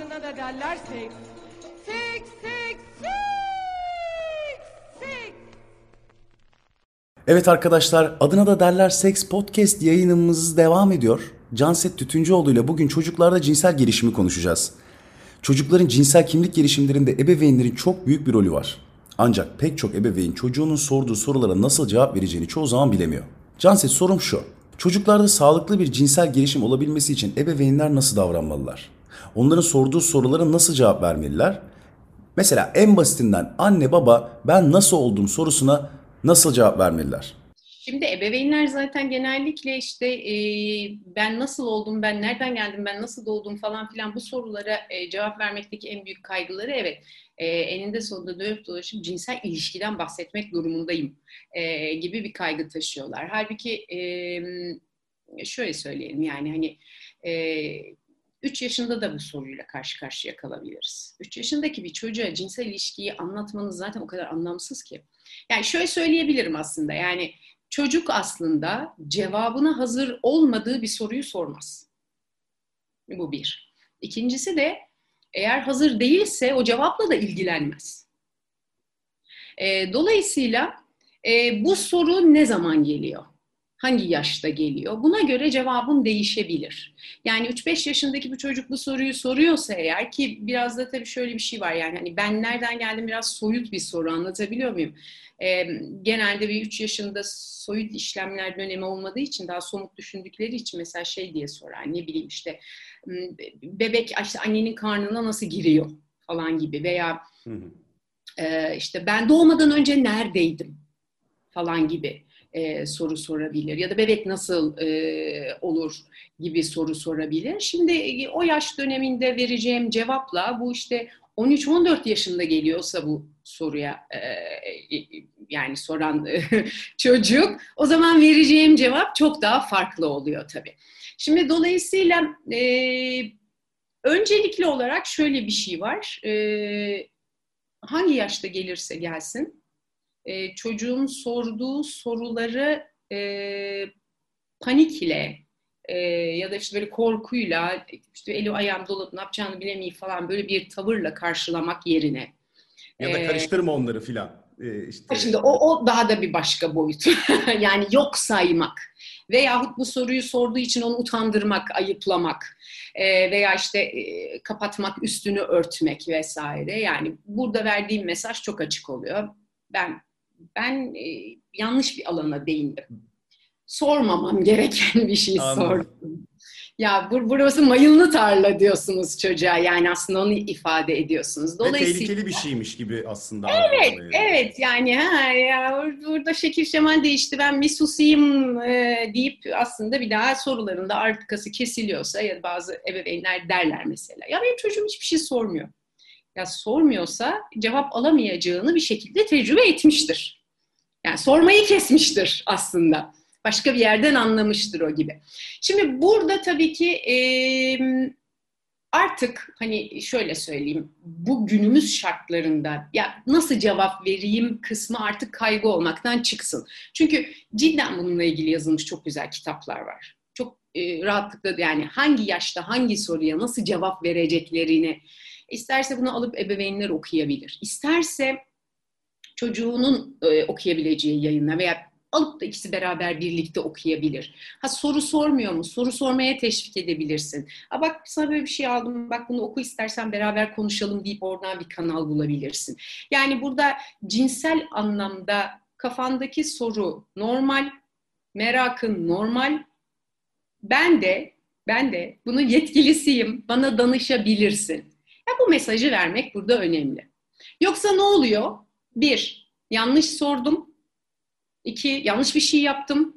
adına da derler. Seks, seks, seks, seks. Evet arkadaşlar adına da derler Seks Podcast yayınımız devam ediyor. Canset Tütüncüoğlu ile bugün çocuklarda cinsel gelişimi konuşacağız. Çocukların cinsel kimlik gelişimlerinde ebeveynlerin çok büyük bir rolü var. Ancak pek çok ebeveyn çocuğunun sorduğu sorulara nasıl cevap vereceğini çoğu zaman bilemiyor. Canset sorum şu. Çocuklarda sağlıklı bir cinsel gelişim olabilmesi için ebeveynler nasıl davranmalılar? Onların sorduğu sorulara nasıl cevap vermeliler? Mesela en basitinden anne baba ben nasıl oldum sorusuna nasıl cevap vermeliler? Şimdi ebeveynler zaten genellikle işte e, ben nasıl oldum, ben nereden geldim, ben nasıl doğdum falan filan bu sorulara e, cevap vermekteki en büyük kaygıları evet e, eninde sonunda dönüp dolaşıp cinsel ilişkiden bahsetmek durumundayım e, gibi bir kaygı taşıyorlar. Halbuki e, şöyle söyleyelim yani hani e, 3 yaşında da bu soruyla karşı karşıya kalabiliriz. 3 yaşındaki bir çocuğa cinsel ilişkiyi anlatmanız zaten o kadar anlamsız ki. Yani şöyle söyleyebilirim aslında yani çocuk aslında cevabına hazır olmadığı bir soruyu sormaz. Bu bir. İkincisi de eğer hazır değilse o cevapla da ilgilenmez. E, dolayısıyla e, bu soru ne zaman geliyor? Hangi yaşta geliyor? Buna göre cevabın değişebilir. Yani 3-5 yaşındaki bir çocuk bu soruyu soruyorsa eğer ki biraz da tabii şöyle bir şey var yani hani ben nereden geldim biraz soyut bir soru anlatabiliyor muyum? Ee, genelde bir 3 yaşında soyut işlemler dönemi olmadığı için daha somut düşündükleri için mesela şey diye sorar ne bileyim işte bebek işte annenin karnına nasıl giriyor falan gibi veya hı hı. E, işte ben doğmadan önce neredeydim falan gibi e, soru sorabilir ya da bebek nasıl e, olur gibi soru sorabilir. Şimdi e, o yaş döneminde vereceğim cevapla bu işte 13-14 yaşında geliyorsa bu soruya e, e yani soran e, çocuk o zaman vereceğim cevap çok daha farklı oluyor tabii. Şimdi dolayısıyla e, öncelikli olarak şöyle bir şey var. E, hangi yaşta gelirse gelsin e, çocuğun sorduğu soruları e, panik ile e, ya da işte böyle korkuyla işte eli ayağım dolup ne yapacağını bilemeyip falan böyle bir tavırla karşılamak yerine. Ya da e, karıştırma onları filan. Ee, işte... Şimdi o, o daha da bir başka boyut. yani yok saymak veyahut bu soruyu sorduğu için onu utandırmak, ayıplamak e, veya işte e, kapatmak, üstünü örtmek vesaire. Yani burada verdiğim mesaj çok açık oluyor. Ben ben e, yanlış bir alana değindim. Sormamam gereken bir şey Anladım. sordum. Ya bur burası mayınlı tarla diyorsunuz çocuğa yani aslında onu ifade ediyorsunuz. Dolayısıyla... Ve tehlikeli bir şeymiş gibi aslında. Evet, evet yani ha ya burada şekil şemal değişti ben bir susayım e, deyip aslında bir daha sorularında arkası kesiliyorsa ya bazı ebeveynler derler mesela. Ya benim çocuğum hiçbir şey sormuyor ya sormuyorsa cevap alamayacağını bir şekilde tecrübe etmiştir. Yani sormayı kesmiştir aslında. Başka bir yerden anlamıştır o gibi. Şimdi burada tabii ki e, artık hani şöyle söyleyeyim bu günümüz şartlarında ya nasıl cevap vereyim kısmı artık kaygı olmaktan çıksın. Çünkü cidden bununla ilgili yazılmış çok güzel kitaplar var. Çok e, rahatlıkla yani hangi yaşta hangi soruya nasıl cevap vereceklerini İsterse bunu alıp ebeveynler okuyabilir. İsterse çocuğunun e, okuyabileceği yayınlar veya alıp da ikisi beraber birlikte okuyabilir. Ha soru sormuyor mu? Soru sormaya teşvik edebilirsin. Ha bak sana böyle bir şey aldım. Bak bunu oku istersen beraber konuşalım deyip oradan bir kanal bulabilirsin. Yani burada cinsel anlamda kafandaki soru normal, merakın normal. Ben de ben de bunun yetkilisiyim. Bana danışabilirsin. Ya bu mesajı vermek burada önemli. Yoksa ne oluyor? Bir, yanlış sordum. İki, yanlış bir şey yaptım.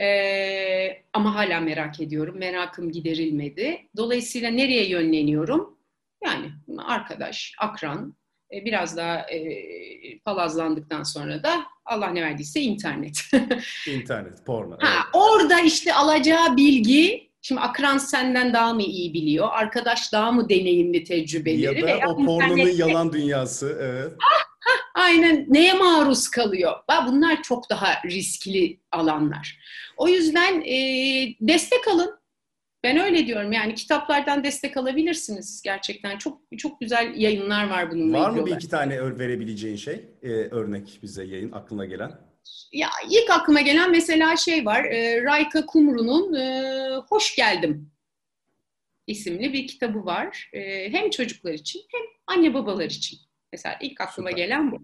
Ee, ama hala merak ediyorum. Merakım giderilmedi. Dolayısıyla nereye yönleniyorum? Yani arkadaş, akran, e, biraz daha e, palazlandıktan sonra da Allah ne verdiyse internet. İnternet, porno. Ha, evet. Orada işte alacağı bilgi Şimdi akran senden daha mı iyi biliyor? Arkadaş daha mı deneyimli tecrübeleri? Ya da o pornonun internette... yalan dünyası. Evet. Ah, ah, aynen neye maruz kalıyor? Bunlar çok daha riskli alanlar. O yüzden e, destek alın. Ben öyle diyorum yani kitaplardan destek alabilirsiniz gerçekten. Çok çok güzel yayınlar var bununla Var mı bir iki tane verebileceğin şey? Ee, örnek bize yayın aklına gelen. Ya ilk aklıma gelen mesela şey var. E, Rayka Kumru'nun e, Hoş Geldim isimli bir kitabı var. E, hem çocuklar için hem anne babalar için. Mesela ilk aklıma Süper. gelen bu.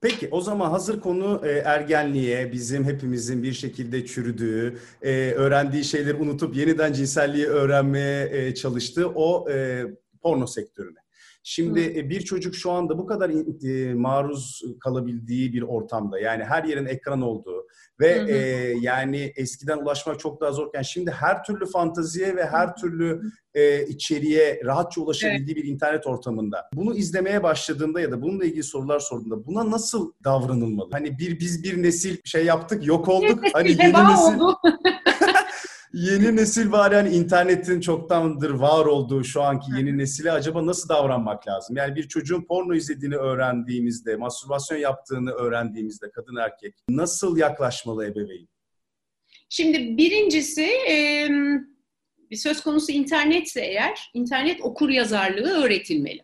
Peki o zaman hazır konu e, ergenliğe, bizim hepimizin bir şekilde çürüdüğü, e, öğrendiği şeyleri unutup yeniden cinselliği öğrenmeye e, çalıştığı o e, porno sektörüne. Şimdi e, bir çocuk şu anda bu kadar e, maruz kalabildiği bir ortamda yani her yerin ekran olduğu ve hı. e, yani eskiden ulaşmak çok daha zorken şimdi her türlü fantaziye ve her türlü e, içeriğe rahatça ulaşabildiği bir internet ortamında bunu izlemeye başladığında ya da bununla ilgili sorular sorduğunda buna nasıl davranılmalı? Hani bir biz bir nesil şey yaptık yok olduk. Hani yeni nesil. yeni nesil var yani internetin çoktandır var olduğu şu anki yeni nesile acaba nasıl davranmak lazım? Yani bir çocuğun porno izlediğini öğrendiğimizde, mastürbasyon yaptığını öğrendiğimizde kadın erkek nasıl yaklaşmalı ebeveyn? Şimdi birincisi e, söz konusu internetse eğer internet okur yazarlığı öğretilmeli.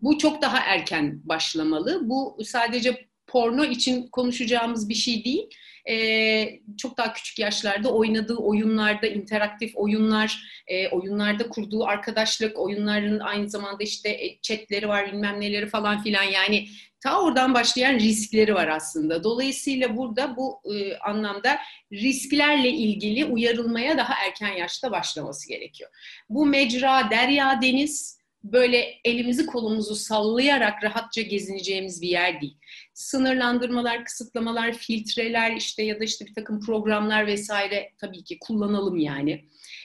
Bu çok daha erken başlamalı. Bu sadece porno için konuşacağımız bir şey değil. E, çok daha küçük yaşlarda oynadığı oyunlarda, interaktif oyunlar, e, oyunlarda kurduğu arkadaşlık, oyunların aynı zamanda işte e, chatleri var, bilmem neleri falan filan yani ta oradan başlayan riskleri var aslında. Dolayısıyla burada bu e, anlamda risklerle ilgili uyarılmaya daha erken yaşta başlaması gerekiyor. Bu mecra, derya, deniz böyle elimizi kolumuzu sallayarak rahatça gezineceğimiz bir yer değil. Sınırlandırmalar, kısıtlamalar, filtreler işte ya da işte bir takım programlar vesaire tabii ki kullanalım yani.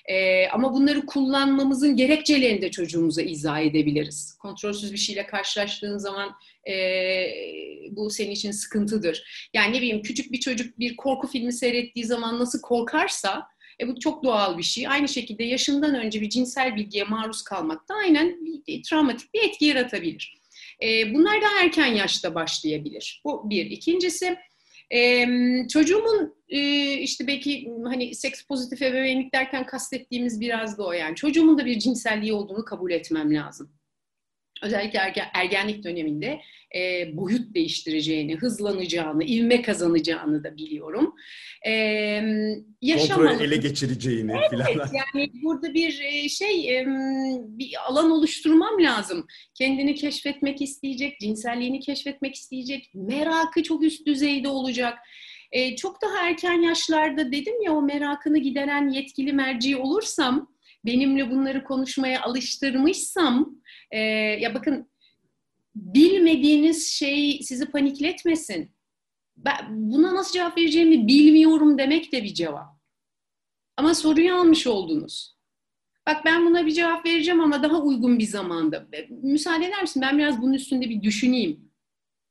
Ee, ama bunları kullanmamızın gerekçelerini de çocuğumuza izah edebiliriz. Kontrolsüz bir şeyle karşılaştığın zaman e, bu senin için sıkıntıdır. Yani ne bileyim küçük bir çocuk bir korku filmi seyrettiği zaman nasıl korkarsa e, bu çok doğal bir şey. Aynı şekilde yaşından önce bir cinsel bilgiye maruz kalmak da aynen bir, travmatik bir etki yaratabilir. E, bunlar daha erken yaşta başlayabilir. Bu bir. İkincisi e, çocuğumun e, işte belki hani seks pozitif ebeveynlik derken kastettiğimiz biraz da o yani. Çocuğumun da bir cinselliği olduğunu kabul etmem lazım. Özellikle ergen, ergenlik döneminde e, boyut değiştireceğini, hızlanacağını, ivme kazanacağını da biliyorum. E, yaşamalı. Ele geçireceğini Evet, filan. yani burada bir e, şey, e, bir alan oluşturmam lazım. Kendini keşfetmek isteyecek, cinselliğini keşfetmek isteyecek, merakı çok üst düzeyde olacak. E, çok daha erken yaşlarda dedim ya o merakını gideren yetkili merci olursam, benimle bunları konuşmaya alıştırmışsam, e, ya bakın bilmediğiniz şey sizi panikletmesin. Ben buna nasıl cevap vereceğimi bilmiyorum demek de bir cevap. Ama soruyu almış oldunuz. Bak ben buna bir cevap vereceğim ama daha uygun bir zamanda. Müsaade eder misin? Ben biraz bunun üstünde bir düşüneyim.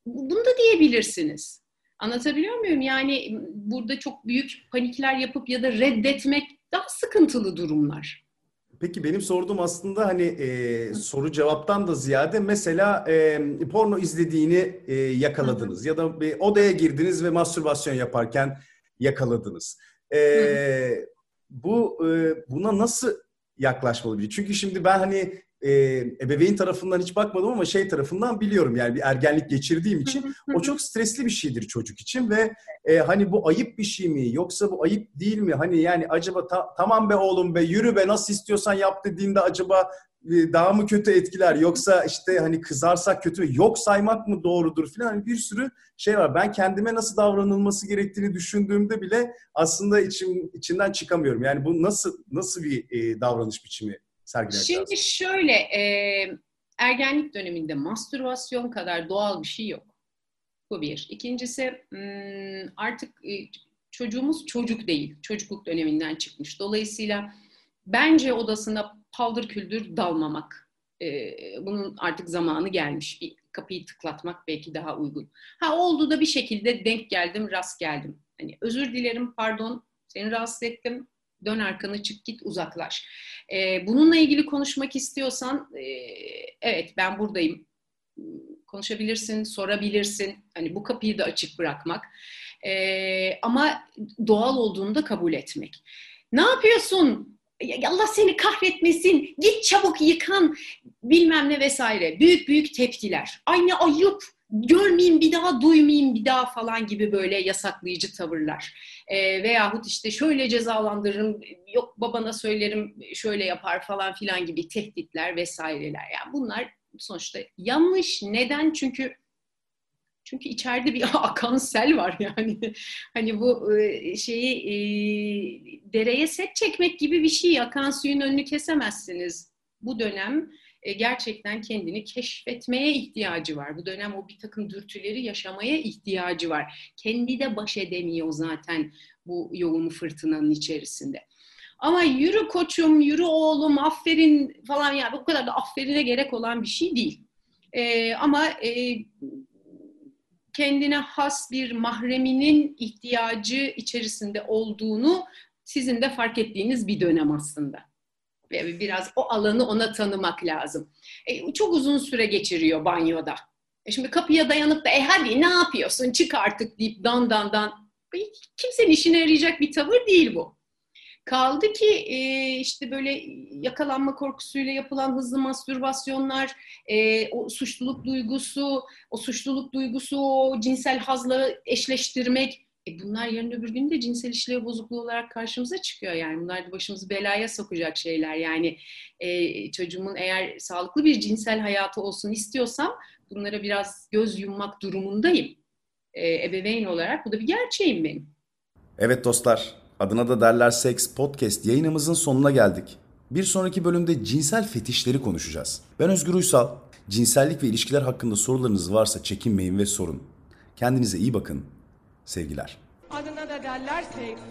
Bunu da diyebilirsiniz. Anlatabiliyor muyum? Yani burada çok büyük panikler yapıp ya da reddetmek daha sıkıntılı durumlar. Peki benim sorduğum aslında hani e, soru cevaptan da ziyade mesela e, porno izlediğini e, yakaladınız ya da bir odaya girdiniz ve mastürbasyon yaparken yakaladınız. E, bu e, buna nasıl yaklaşmalı biri? Çünkü şimdi ben hani e, ebeveyn tarafından hiç bakmadım ama şey tarafından biliyorum yani bir ergenlik geçirdiğim için o çok stresli bir şeydir çocuk için ve e, hani bu ayıp bir şey mi yoksa bu ayıp değil mi? Hani yani acaba ta- tamam be oğlum be yürü be nasıl istiyorsan yap dediğinde acaba e, daha mı kötü etkiler yoksa işte hani kızarsak kötü mü yok saymak mı doğrudur filan hani bir sürü şey var. Ben kendime nasıl davranılması gerektiğini düşündüğümde bile aslında içim içinden çıkamıyorum. Yani bu nasıl nasıl bir e, davranış biçimi sergilemek Şimdi lazım? şöyle, e, ergenlik döneminde mastürbasyon kadar doğal bir şey yok. Bu bir. İkincisi hmm, artık e, çocuğumuz çocuk değil. Çocukluk döneminden çıkmış. Dolayısıyla bence odasına paldır küldür dalmamak. Bunun artık zamanı gelmiş. Bir kapıyı tıklatmak belki daha uygun. Ha oldu da bir şekilde denk geldim, rast geldim. Hani özür dilerim, pardon, seni rahatsız ettim. Dön arkanı çık git uzaklaş. E, bununla ilgili konuşmak istiyorsan e, evet ben buradayım. Konuşabilirsin, sorabilirsin. Hani bu kapıyı da açık bırakmak. E, ama doğal olduğunu da kabul etmek. Ne yapıyorsun? Allah seni kahretmesin, git çabuk yıkan, bilmem ne vesaire. Büyük büyük tepkiler. Aynı ayıp, görmeyeyim bir daha, duymayayım bir daha falan gibi böyle yasaklayıcı tavırlar. E, veyahut işte şöyle cezalandırırım, yok babana söylerim şöyle yapar falan filan gibi tehditler vesaireler. Yani bunlar sonuçta yanlış. Neden? Çünkü çünkü içeride bir akan sel var yani. Hani bu e, şeyi e, dereye set çekmek gibi bir şey. Akan suyun önünü kesemezsiniz. Bu dönem e, gerçekten kendini keşfetmeye ihtiyacı var. Bu dönem o bir takım dürtüleri yaşamaya ihtiyacı var. Kendi de baş edemiyor zaten bu yoğun fırtınanın içerisinde. Ama yürü koçum, yürü oğlum, aferin falan yani bu kadar da aferine gerek olan bir şey değil. Ee, ama e, kendine has bir mahreminin ihtiyacı içerisinde olduğunu sizin de fark ettiğiniz bir dönem aslında. Biraz o alanı ona tanımak lazım. E, çok uzun süre geçiriyor banyoda. E şimdi kapıya dayanıp da e hadi ne yapıyorsun çık artık deyip dan dan dan. Kimsenin işine yarayacak bir tavır değil bu. Kaldı ki e, işte böyle yakalanma korkusuyla yapılan hızlı mastürbasyonlar, e, o suçluluk duygusu, o suçluluk duygusu, o cinsel hazla eşleştirmek, e bunlar yarın öbür gün de cinsel işlev bozukluğu olarak karşımıza çıkıyor yani. Bunlar da başımızı belaya sokacak şeyler. Yani e, çocuğumun eğer sağlıklı bir cinsel hayatı olsun istiyorsam bunlara biraz göz yummak durumundayım. E, ebeveyn olarak bu da bir gerçeğim benim. Evet dostlar, Adına da derler Seks Podcast yayınımızın sonuna geldik. Bir sonraki bölümde cinsel fetişleri konuşacağız. Ben Özgür Uysal. Cinsellik ve ilişkiler hakkında sorularınız varsa çekinmeyin ve sorun. Kendinize iyi bakın. Sevgiler. Adına da derler seks.